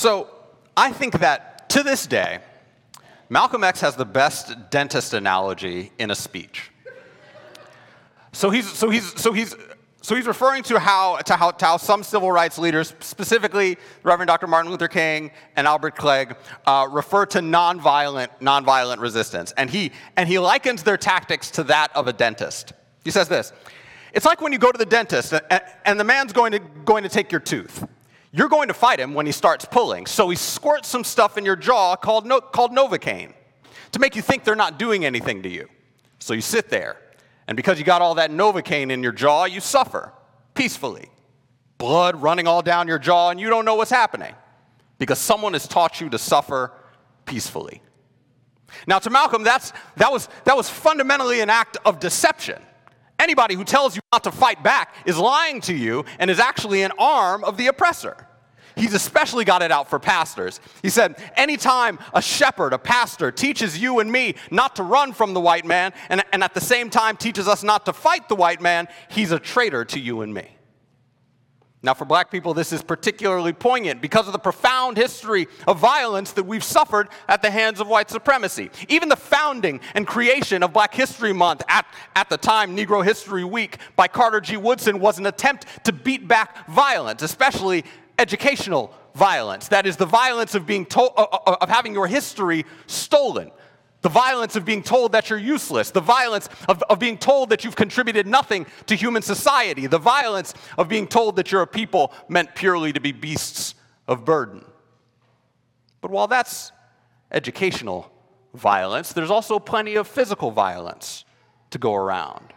So I think that to this day, Malcolm X has the best dentist analogy in a speech. So he's, so he's, so he's, so he's referring to how, to how, to how some civil rights leaders, specifically Reverend Dr. Martin Luther King and Albert Clegg, uh, refer to nonviolent, nonviolent resistance. And he, and he likens their tactics to that of a dentist. He says this It's like when you go to the dentist and, and the man's going to, going to take your tooth. You're going to fight him when he starts pulling. So he squirts some stuff in your jaw called, no, called Novocaine to make you think they're not doing anything to you. So you sit there. And because you got all that Novocaine in your jaw, you suffer peacefully. Blood running all down your jaw, and you don't know what's happening because someone has taught you to suffer peacefully. Now, to Malcolm, that's, that, was, that was fundamentally an act of deception. Anybody who tells you not to fight back is lying to you and is actually an arm of the oppressor. He's especially got it out for pastors. He said, Anytime a shepherd, a pastor, teaches you and me not to run from the white man and, and at the same time teaches us not to fight the white man, he's a traitor to you and me. Now, for black people, this is particularly poignant because of the profound history of violence that we've suffered at the hands of white supremacy. Even the founding and creation of Black History Month, at, at the time, Negro History Week, by Carter G. Woodson, was an attempt to beat back violence, especially educational violence. That is, the violence of, being to- uh, uh, of having your history stolen. The violence of being told that you're useless. The violence of, of being told that you've contributed nothing to human society. The violence of being told that you're a people meant purely to be beasts of burden. But while that's educational violence, there's also plenty of physical violence to go around.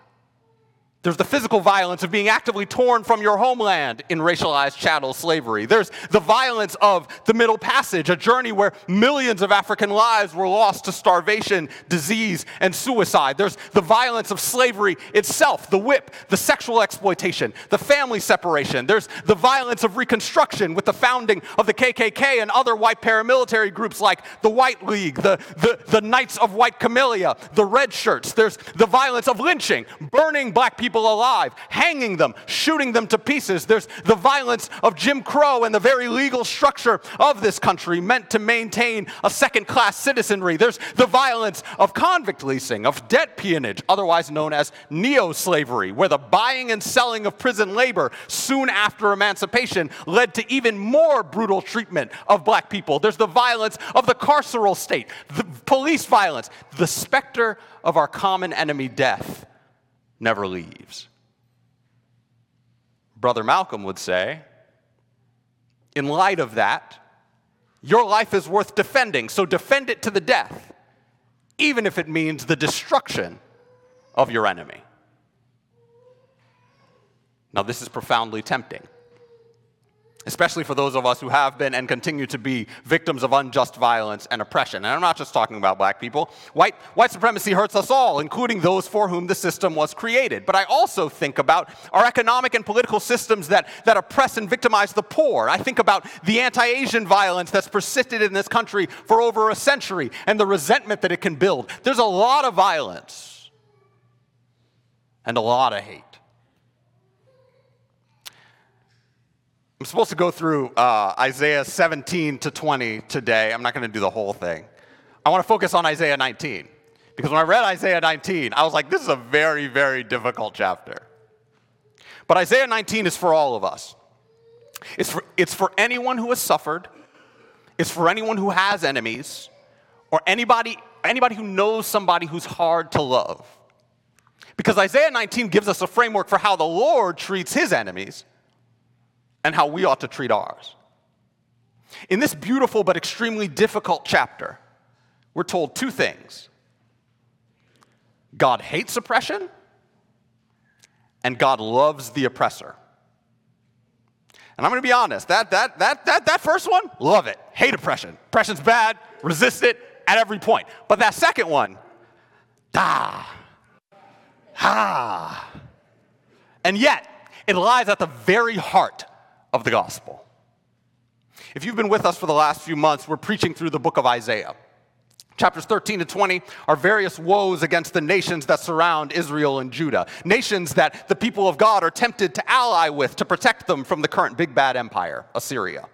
There's the physical violence of being actively torn from your homeland in racialized chattel slavery. There's the violence of the Middle Passage, a journey where millions of African lives were lost to starvation, disease, and suicide. There's the violence of slavery itself, the whip, the sexual exploitation, the family separation. There's the violence of Reconstruction with the founding of the KKK and other white paramilitary groups like the White League, the, the, the Knights of White Camellia, the Red Shirts. There's the violence of lynching, burning black people people alive, hanging them, shooting them to pieces. There's the violence of Jim Crow and the very legal structure of this country meant to maintain a second class citizenry. There's the violence of convict leasing, of debt peonage, otherwise known as neo slavery, where the buying and selling of prison labor soon after emancipation led to even more brutal treatment of black people. There's the violence of the carceral state, the police violence, the specter of our common enemy, death never leaves. Brother Malcolm would say, in light of that, your life is worth defending, so defend it to the death, even if it means the destruction of your enemy. Now, this is profoundly tempting especially for those of us who have been and continue to be victims of unjust violence and oppression. And I'm not just talking about black people. White, white supremacy hurts us all, including those for whom the system was created. But I also think about our economic and political systems that, that oppress and victimize the poor. I think about the anti Asian violence that's persisted in this country for over a century and the resentment that it can build. There's a lot of violence and a lot of hate. I'm supposed to go through uh, Isaiah 17 to 20 today. I'm not going to do the whole thing. I want to focus on Isaiah 19 because when I read Isaiah 19, I was like, this is a very, very difficult chapter. But Isaiah 19 is for all of us. It's for, it's for anyone who has suffered, it's for anyone who has enemies, or anybody, anybody who knows somebody who's hard to love. Because Isaiah 19 gives us a framework for how the Lord treats his enemies and how we ought to treat ours. In this beautiful but extremely difficult chapter, we're told two things God hates oppression, and God loves the oppressor. And I'm going to be honest, that, that, that, that, that first one, love it. Hate oppression. Oppression's bad, resist it at every point. But that second one, da, ha. And yet, it lies at the very heart of the gospel. If you've been with us for the last few months, we're preaching through the book of Isaiah. Chapters 13 to 20 are various woes against the nations that surround Israel and Judah, nations that the people of God are tempted to ally with to protect them from the current big bad empire, Assyria.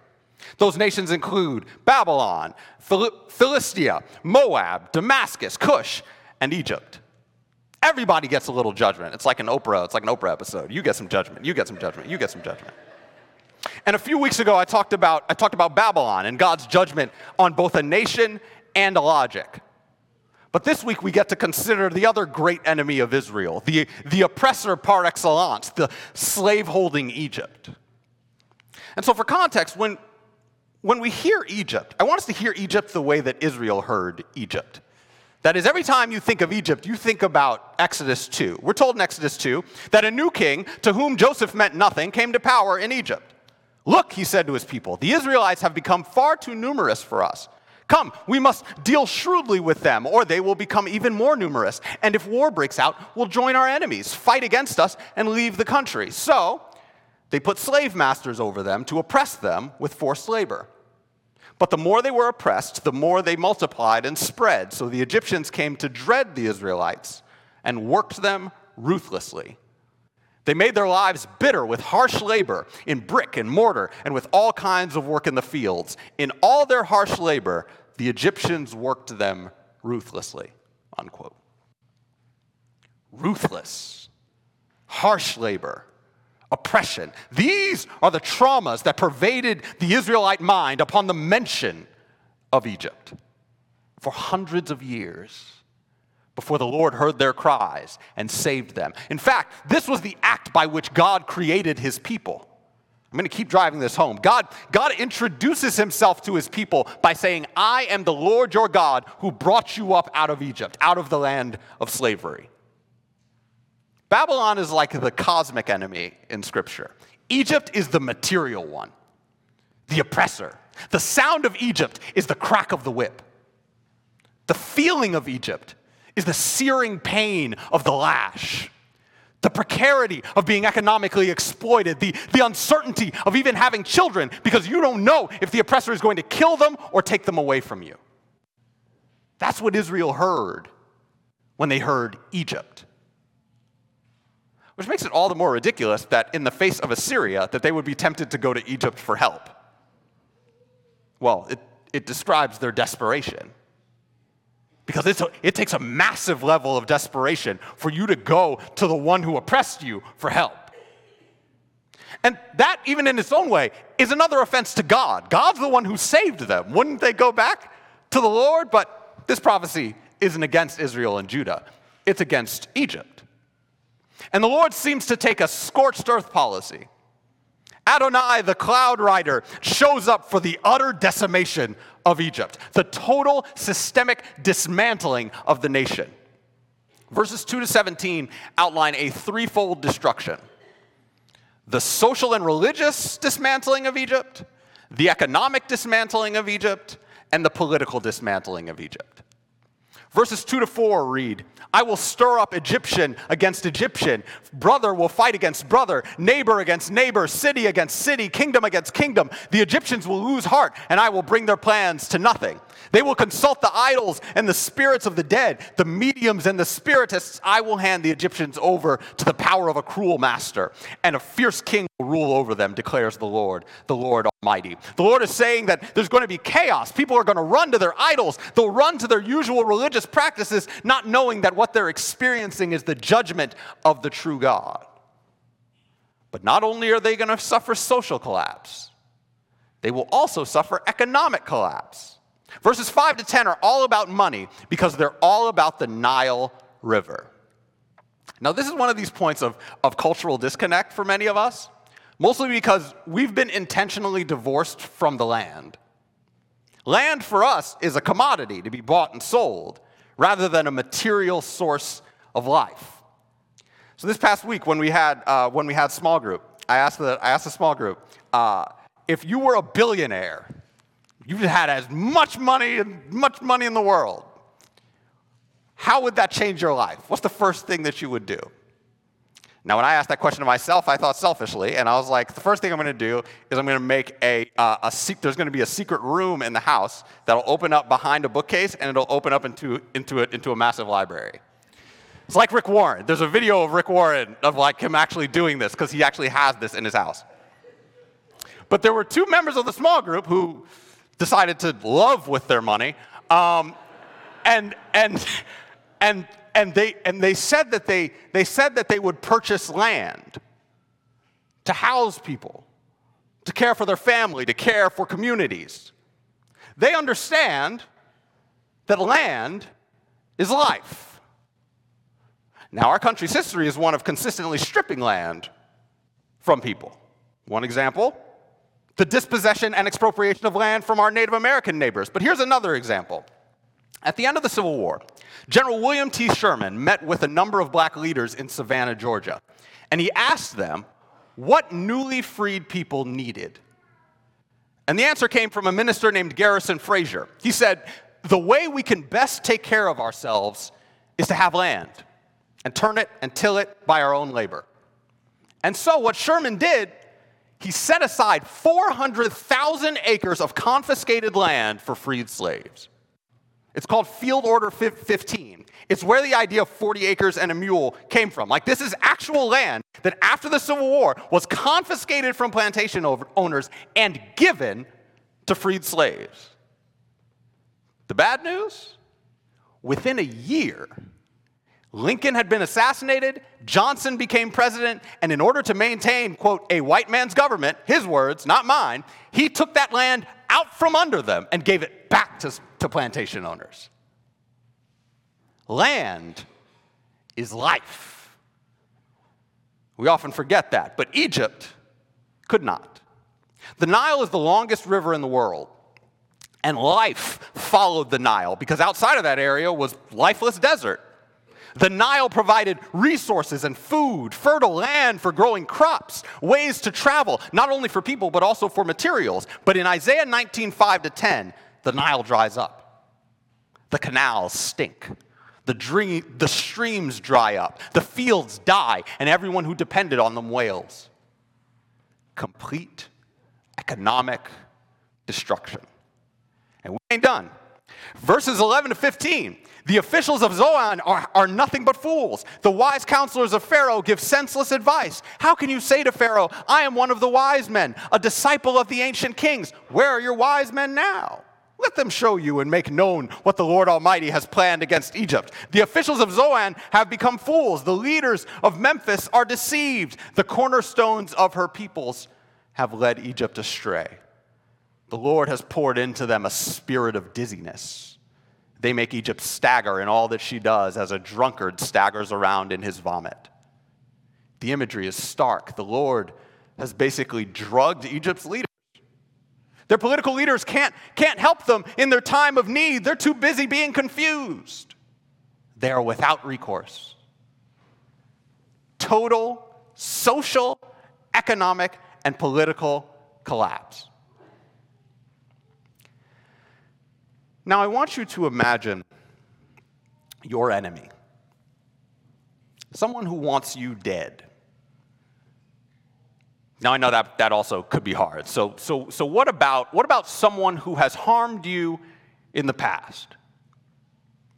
Those nations include Babylon, Philistia, Moab, Damascus, Cush, and Egypt. Everybody gets a little judgment. It's like an Oprah, it's like an Oprah episode. You get some judgment, you get some judgment, you get some judgment. And a few weeks ago I talked about I talked about Babylon and God's judgment on both a nation and a logic. But this week we get to consider the other great enemy of Israel, the, the oppressor par excellence, the slave holding Egypt. And so, for context, when, when we hear Egypt, I want us to hear Egypt the way that Israel heard Egypt. That is, every time you think of Egypt, you think about Exodus 2. We're told in Exodus 2 that a new king, to whom Joseph meant nothing, came to power in Egypt. Look, he said to his people, the Israelites have become far too numerous for us. Come, we must deal shrewdly with them, or they will become even more numerous. And if war breaks out, we'll join our enemies, fight against us, and leave the country. So they put slave masters over them to oppress them with forced labor. But the more they were oppressed, the more they multiplied and spread. So the Egyptians came to dread the Israelites and worked them ruthlessly. They made their lives bitter with harsh labor in brick and mortar and with all kinds of work in the fields. In all their harsh labor, the Egyptians worked them ruthlessly. Unquote. Ruthless, harsh labor, oppression. These are the traumas that pervaded the Israelite mind upon the mention of Egypt for hundreds of years before the Lord heard their cries and saved them. In fact, this was the act by which God created his people. I'm going to keep driving this home. God, God introduces himself to his people by saying, I am the Lord your God who brought you up out of Egypt, out of the land of slavery. Babylon is like the cosmic enemy in Scripture. Egypt is the material one, the oppressor. The sound of Egypt is the crack of the whip. The feeling of Egypt is the searing pain of the lash the precarity of being economically exploited, the, the uncertainty of even having children because you don't know if the oppressor is going to kill them or take them away from you. That's what Israel heard when they heard Egypt. Which makes it all the more ridiculous that in the face of Assyria that they would be tempted to go to Egypt for help. Well, it, it describes their desperation because a, it takes a massive level of desperation for you to go to the one who oppressed you for help. And that, even in its own way, is another offense to God. God's the one who saved them. Wouldn't they go back to the Lord? But this prophecy isn't against Israel and Judah, it's against Egypt. And the Lord seems to take a scorched earth policy. Adonai, the cloud rider, shows up for the utter decimation of Egypt, the total systemic dismantling of the nation. Verses 2 to 17 outline a threefold destruction the social and religious dismantling of Egypt, the economic dismantling of Egypt, and the political dismantling of Egypt. Verses 2 to 4 read I will stir up Egyptian against Egyptian. Brother will fight against brother, neighbor against neighbor, city against city, kingdom against kingdom. The Egyptians will lose heart, and I will bring their plans to nothing. They will consult the idols and the spirits of the dead, the mediums and the spiritists. I will hand the Egyptians over to the power of a cruel master, and a fierce king will rule over them, declares the Lord, the Lord Almighty. The Lord is saying that there's going to be chaos. People are going to run to their idols, they'll run to their usual religious practices, not knowing that what they're experiencing is the judgment of the true God. But not only are they going to suffer social collapse, they will also suffer economic collapse. Verses 5 to 10 are all about money because they're all about the Nile River. Now, this is one of these points of, of cultural disconnect for many of us, mostly because we've been intentionally divorced from the land. Land for us is a commodity to be bought and sold rather than a material source of life. So this past week, when we had uh, when we had small group, I asked the I asked the small group uh, if you were a billionaire, you had as much money and much money in the world. How would that change your life? What's the first thing that you would do? Now, when I asked that question to myself, I thought selfishly, and I was like, the first thing I'm going to do is I'm going to make a, uh, a se- there's going to be a secret room in the house that'll open up behind a bookcase, and it'll open up into, into, a, into a massive library. It's like Rick Warren. There's a video of Rick Warren of like him actually doing this because he actually has this in his house. But there were two members of the small group who decided to love with their money. Um, and, and, and, and, they, and they, said that they, they said that they would purchase land to house people, to care for their family, to care for communities. They understand that land is life. Now, our country's history is one of consistently stripping land from people. One example the dispossession and expropriation of land from our Native American neighbors. But here's another example. At the end of the Civil War, General William T. Sherman met with a number of black leaders in Savannah, Georgia, and he asked them what newly freed people needed. And the answer came from a minister named Garrison Frazier. He said, The way we can best take care of ourselves is to have land and turn it and till it by our own labor. And so, what Sherman did he set aside 400,000 acres of confiscated land for freed slaves. It's called Field Order 15. It's where the idea of 40 acres and a mule came from. Like, this is actual land that after the Civil War was confiscated from plantation owners and given to freed slaves. The bad news? Within a year, Lincoln had been assassinated, Johnson became president, and in order to maintain, quote, a white man's government, his words, not mine, he took that land out from under them and gave it back to, to plantation owners. Land is life. We often forget that, but Egypt could not. The Nile is the longest river in the world, and life followed the Nile because outside of that area was lifeless desert. The Nile provided resources and food, fertile land for growing crops, ways to travel, not only for people, but also for materials. But in Isaiah 19, 5 to 10, the Nile dries up. The canals stink. The, dream, the streams dry up. The fields die, and everyone who depended on them wails. Complete economic destruction. And we ain't done. Verses 11 to 15 the officials of Zoan are, are nothing but fools. The wise counselors of Pharaoh give senseless advice. How can you say to Pharaoh, I am one of the wise men, a disciple of the ancient kings? Where are your wise men now? Let them show you and make known what the Lord Almighty has planned against Egypt. The officials of Zoan have become fools. The leaders of Memphis are deceived. The cornerstones of her peoples have led Egypt astray. The Lord has poured into them a spirit of dizziness they make Egypt stagger in all that she does as a drunkard staggers around in his vomit. The imagery is stark. The Lord has basically drugged Egypt's leaders. Their political leaders can't, can't help them in their time of need. They're too busy being confused. They are without recourse. Total social, economic, and political collapse. Now, I want you to imagine your enemy, someone who wants you dead. Now, I know that that also could be hard. So, so, so what, about, what about someone who has harmed you in the past?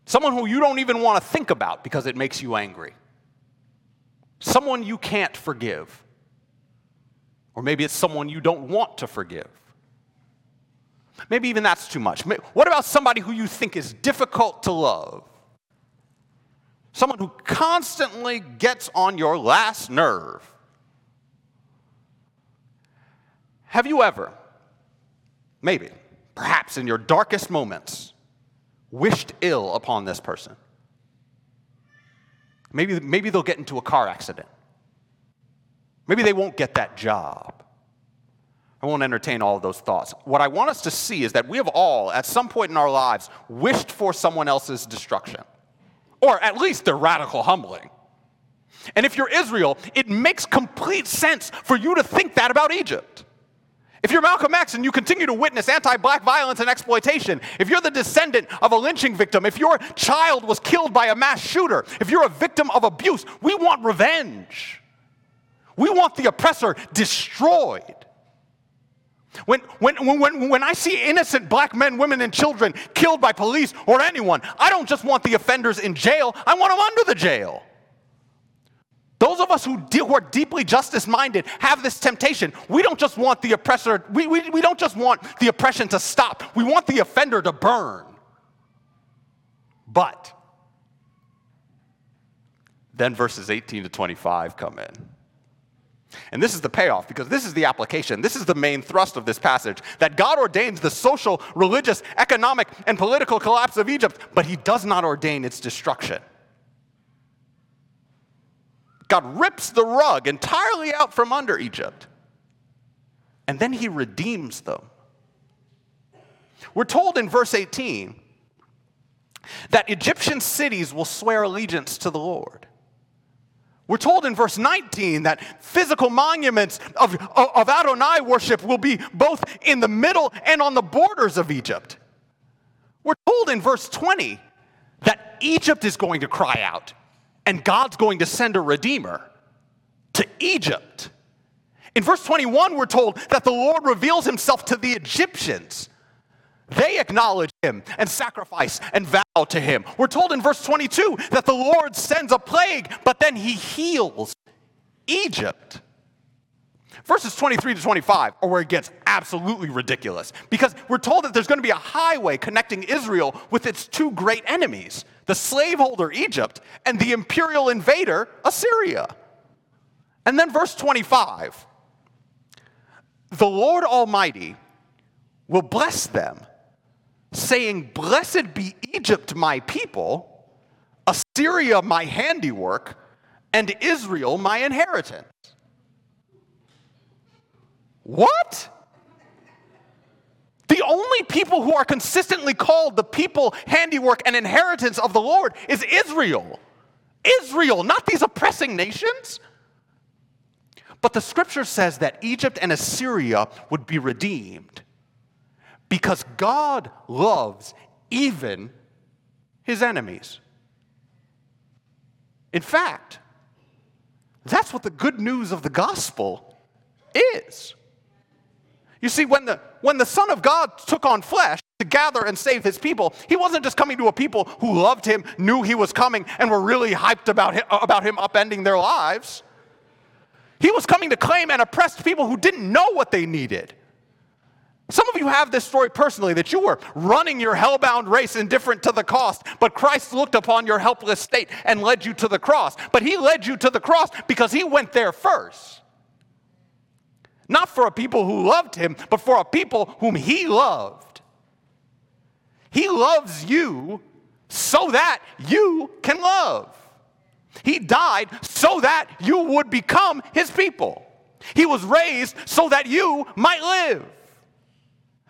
Someone who you don't even want to think about because it makes you angry. Someone you can't forgive. Or maybe it's someone you don't want to forgive. Maybe even that's too much. What about somebody who you think is difficult to love? Someone who constantly gets on your last nerve. Have you ever, maybe, perhaps in your darkest moments, wished ill upon this person? Maybe, maybe they'll get into a car accident. Maybe they won't get that job. I won't entertain all of those thoughts. What I want us to see is that we have all, at some point in our lives, wished for someone else's destruction, or at least their radical humbling. And if you're Israel, it makes complete sense for you to think that about Egypt. If you're Malcolm X and you continue to witness anti black violence and exploitation, if you're the descendant of a lynching victim, if your child was killed by a mass shooter, if you're a victim of abuse, we want revenge. We want the oppressor destroyed. When, when, when, when I see innocent black men, women, and children killed by police or anyone, I don't just want the offenders in jail, I want them under the jail. Those of us who, who are deeply justice minded have this temptation. We don't just want the oppressor, we, we, we don't just want the oppression to stop, we want the offender to burn. But then verses 18 to 25 come in. And this is the payoff because this is the application. This is the main thrust of this passage that God ordains the social, religious, economic, and political collapse of Egypt, but He does not ordain its destruction. God rips the rug entirely out from under Egypt, and then He redeems them. We're told in verse 18 that Egyptian cities will swear allegiance to the Lord. We're told in verse 19 that physical monuments of, of Adonai worship will be both in the middle and on the borders of Egypt. We're told in verse 20 that Egypt is going to cry out and God's going to send a redeemer to Egypt. In verse 21, we're told that the Lord reveals himself to the Egyptians they acknowledge him and sacrifice and vow to him. We're told in verse 22 that the Lord sends a plague, but then he heals Egypt. Verses 23 to 25 are where it gets absolutely ridiculous because we're told that there's going to be a highway connecting Israel with its two great enemies the slaveholder Egypt and the imperial invader Assyria. And then verse 25 the Lord Almighty will bless them saying, Blessed be Egypt, my people, Assyria, my handiwork, and Israel, my inheritance. What? The only people who are consistently called the people, handiwork, and inheritance of the Lord is Israel. Israel, not these oppressing nations. But the scripture says that Egypt and Assyria would be redeemed because God loves even his enemies. In fact, that's what the good news of the gospel is. You see, when the, when the Son of God took on flesh to gather and save his people, he wasn't just coming to a people who loved him, knew he was coming, and were really hyped about him, about him upending their lives. He was coming to claim and oppress people who didn't know what they needed. Some of you have this story personally that you were running your hellbound race indifferent to the cost, but Christ looked upon your helpless state and led you to the cross. But He led you to the cross because He went there first. Not for a people who loved Him, but for a people whom He loved. He loves you so that you can love. He died so that you would become His people. He was raised so that you might live.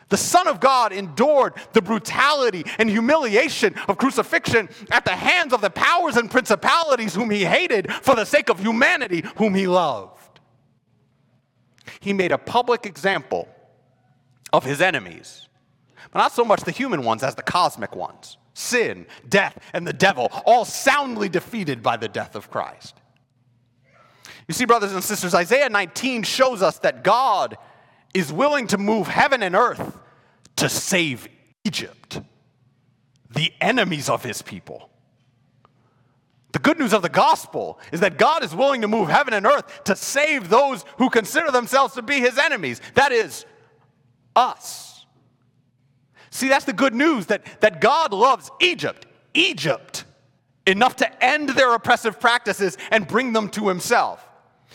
The Son of God endured the brutality and humiliation of crucifixion at the hands of the powers and principalities whom he hated for the sake of humanity whom he loved. He made a public example of his enemies, but not so much the human ones as the cosmic ones sin, death, and the devil, all soundly defeated by the death of Christ. You see, brothers and sisters, Isaiah 19 shows us that God is willing to move heaven and earth to save Egypt, the enemies of his people. The good news of the gospel is that God is willing to move heaven and earth to save those who consider themselves to be his enemies. That is, us. See, that's the good news that, that God loves Egypt, Egypt, enough to end their oppressive practices and bring them to himself.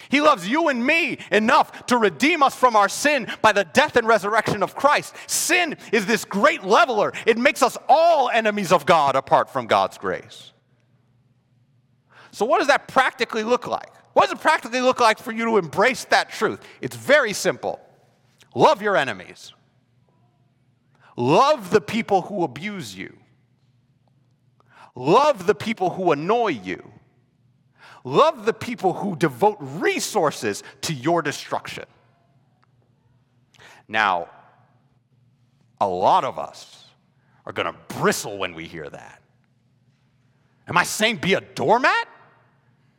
He loves you and me enough to redeem us from our sin by the death and resurrection of Christ. Sin is this great leveler, it makes us all enemies of God apart from God's grace. So, what does that practically look like? What does it practically look like for you to embrace that truth? It's very simple love your enemies, love the people who abuse you, love the people who annoy you. Love the people who devote resources to your destruction. Now, a lot of us are going to bristle when we hear that. Am I saying be a doormat?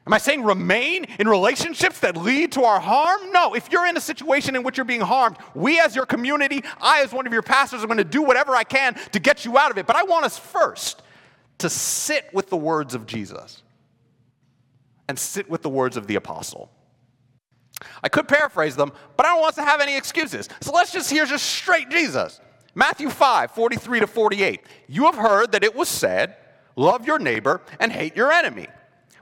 Am I saying remain in relationships that lead to our harm? No. If you're in a situation in which you're being harmed, we as your community, I as one of your pastors, are going to do whatever I can to get you out of it. But I want us first to sit with the words of Jesus and sit with the words of the apostle. I could paraphrase them, but I don't want to have any excuses. So let's just hear just straight Jesus. Matthew 5, 43 to 48. You have heard that it was said, Love your neighbor and hate your enemy.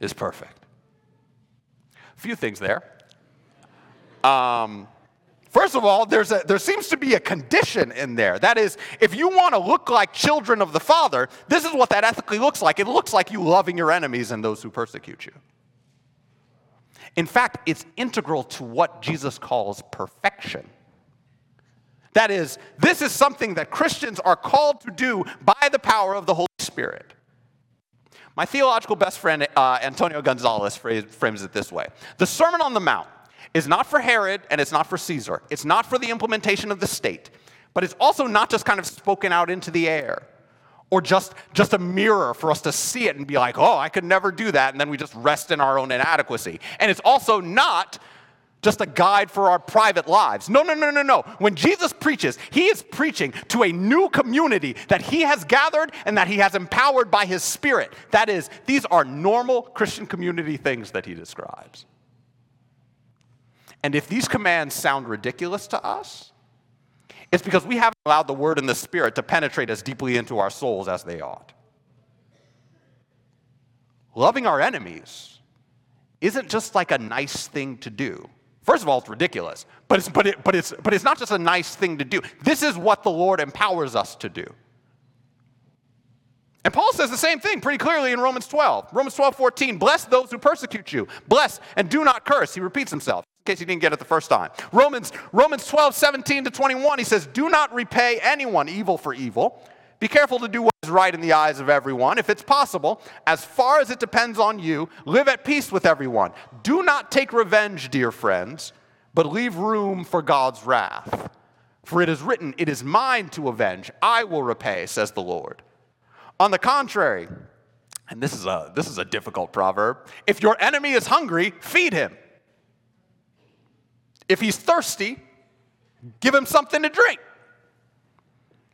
is perfect. A few things there. Um, first of all, there's a, there seems to be a condition in there. That is, if you want to look like children of the Father, this is what that ethically looks like. It looks like you loving your enemies and those who persecute you. In fact, it's integral to what Jesus calls perfection. That is, this is something that Christians are called to do by the power of the Holy Spirit. My theological best friend, uh, Antonio Gonzalez, frames it this way The Sermon on the Mount is not for Herod and it's not for Caesar. It's not for the implementation of the state, but it's also not just kind of spoken out into the air or just, just a mirror for us to see it and be like, oh, I could never do that, and then we just rest in our own inadequacy. And it's also not just a guide for our private lives. No, no, no, no, no. When Jesus preaches, he is preaching to a new community that he has gathered and that he has empowered by his spirit. That is, these are normal Christian community things that he describes. And if these commands sound ridiculous to us, it's because we haven't allowed the Word and the Spirit to penetrate as deeply into our souls as they ought. Loving our enemies isn't just like a nice thing to do. First of all, it's ridiculous, but it's, but, it, but, it's, but it's not just a nice thing to do. This is what the Lord empowers us to do. And Paul says the same thing pretty clearly in Romans 12. Romans 12, 14. Bless those who persecute you. Bless and do not curse. He repeats himself in case you didn't get it the first time. Romans, Romans 12, 17 to 21, he says, Do not repay anyone evil for evil. Be careful to do what is right in the eyes of everyone. If it's possible, as far as it depends on you, live at peace with everyone. Do not take revenge, dear friends, but leave room for God's wrath. For it is written, It is mine to avenge, I will repay, says the Lord. On the contrary, and this is a, this is a difficult proverb if your enemy is hungry, feed him. If he's thirsty, give him something to drink.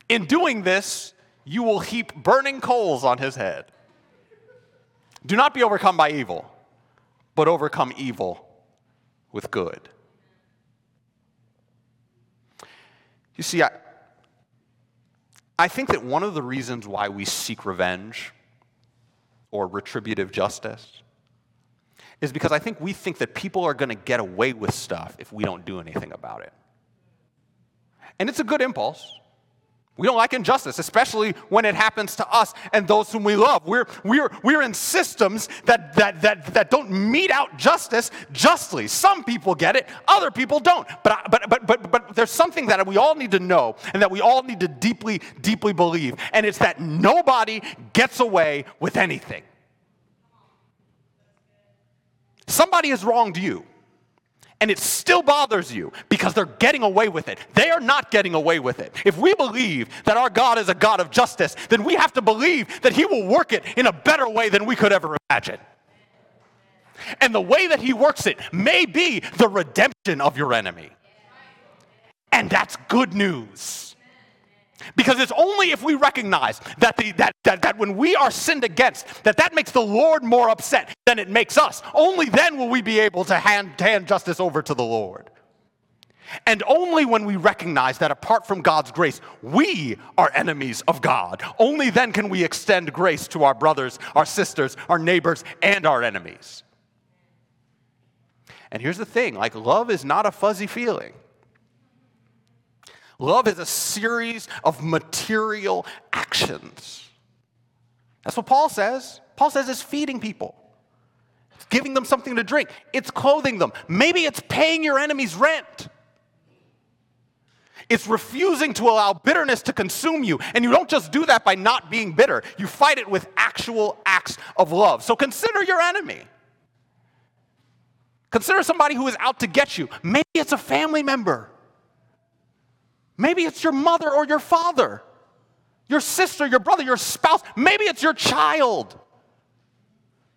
In doing this, you will heap burning coals on his head. Do not be overcome by evil, but overcome evil with good. You see, I, I think that one of the reasons why we seek revenge or retributive justice is because I think we think that people are going to get away with stuff if we don't do anything about it. And it's a good impulse. We don't like injustice, especially when it happens to us and those whom we love. We're, we're, we're in systems that, that, that, that don't mete out justice justly. Some people get it, other people don't. But, but, but, but, but there's something that we all need to know and that we all need to deeply, deeply believe, and it's that nobody gets away with anything. Somebody has wronged you, and it still bothers you because they're getting away with it. They are not getting away with it. If we believe that our God is a God of justice, then we have to believe that He will work it in a better way than we could ever imagine. And the way that He works it may be the redemption of your enemy. And that's good news. Because it's only if we recognize that, the, that, that, that when we are sinned against, that that makes the Lord more upset than it makes us. Only then will we be able to hand, hand justice over to the Lord. And only when we recognize that apart from God's grace, we are enemies of God. Only then can we extend grace to our brothers, our sisters, our neighbors, and our enemies. And here's the thing like, love is not a fuzzy feeling. Love is a series of material actions. That's what Paul says. Paul says it's feeding people, it's giving them something to drink, it's clothing them. Maybe it's paying your enemy's rent. It's refusing to allow bitterness to consume you. And you don't just do that by not being bitter, you fight it with actual acts of love. So consider your enemy. Consider somebody who is out to get you. Maybe it's a family member. Maybe it's your mother or your father, your sister, your brother, your spouse. Maybe it's your child.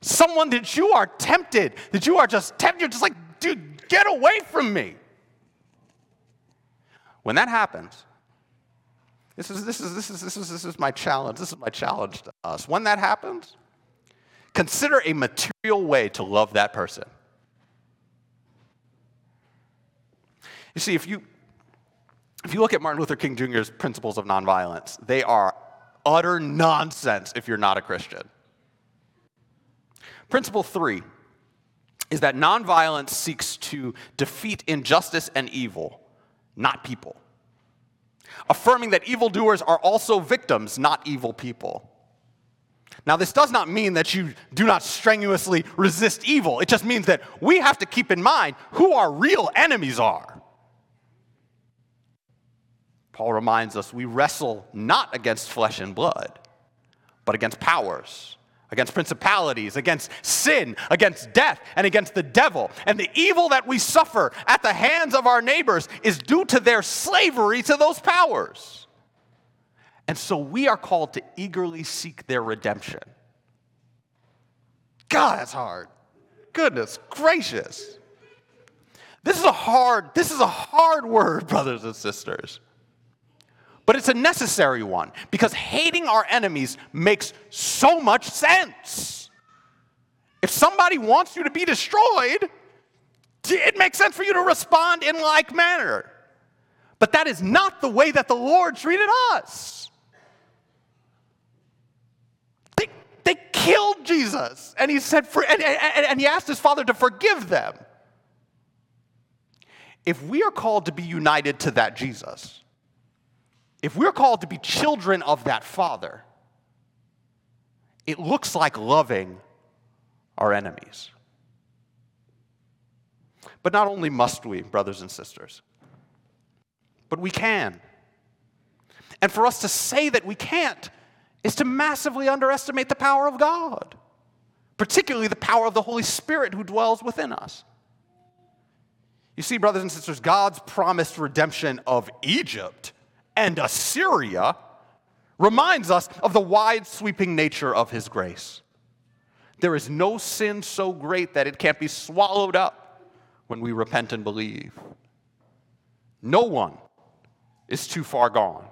Someone that you are tempted, that you are just tempted, you're just like, dude, get away from me. When that happens, this is, this, is, this, is, this, is, this is my challenge. This is my challenge to us. When that happens, consider a material way to love that person. You see, if you, if you look at Martin Luther King Jr.'s principles of nonviolence, they are utter nonsense if you're not a Christian. Principle three is that nonviolence seeks to defeat injustice and evil, not people. Affirming that evildoers are also victims, not evil people. Now, this does not mean that you do not strenuously resist evil. It just means that we have to keep in mind who our real enemies are. Paul reminds us we wrestle not against flesh and blood, but against powers against principalities, against sin, against death, and against the devil. And the evil that we suffer at the hands of our neighbors is due to their slavery to those powers. And so we are called to eagerly seek their redemption. God, that's hard. Goodness gracious. This is a hard, this is a hard word, brothers and sisters. But it's a necessary one because hating our enemies makes so much sense. If somebody wants you to be destroyed, it makes sense for you to respond in like manner. But that is not the way that the Lord treated us. They, they killed Jesus, and he said, for, and, and, and he asked his father to forgive them. If we are called to be united to that Jesus, if we're called to be children of that Father, it looks like loving our enemies. But not only must we, brothers and sisters, but we can. And for us to say that we can't is to massively underestimate the power of God, particularly the power of the Holy Spirit who dwells within us. You see, brothers and sisters, God's promised redemption of Egypt and Assyria reminds us of the wide sweeping nature of his grace. There is no sin so great that it can't be swallowed up when we repent and believe. No one is too far gone.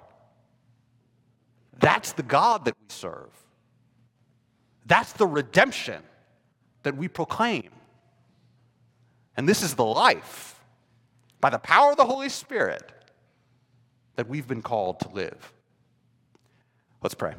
That's the God that we serve. That's the redemption that we proclaim. And this is the life by the power of the Holy Spirit that we've been called to live. Let's pray.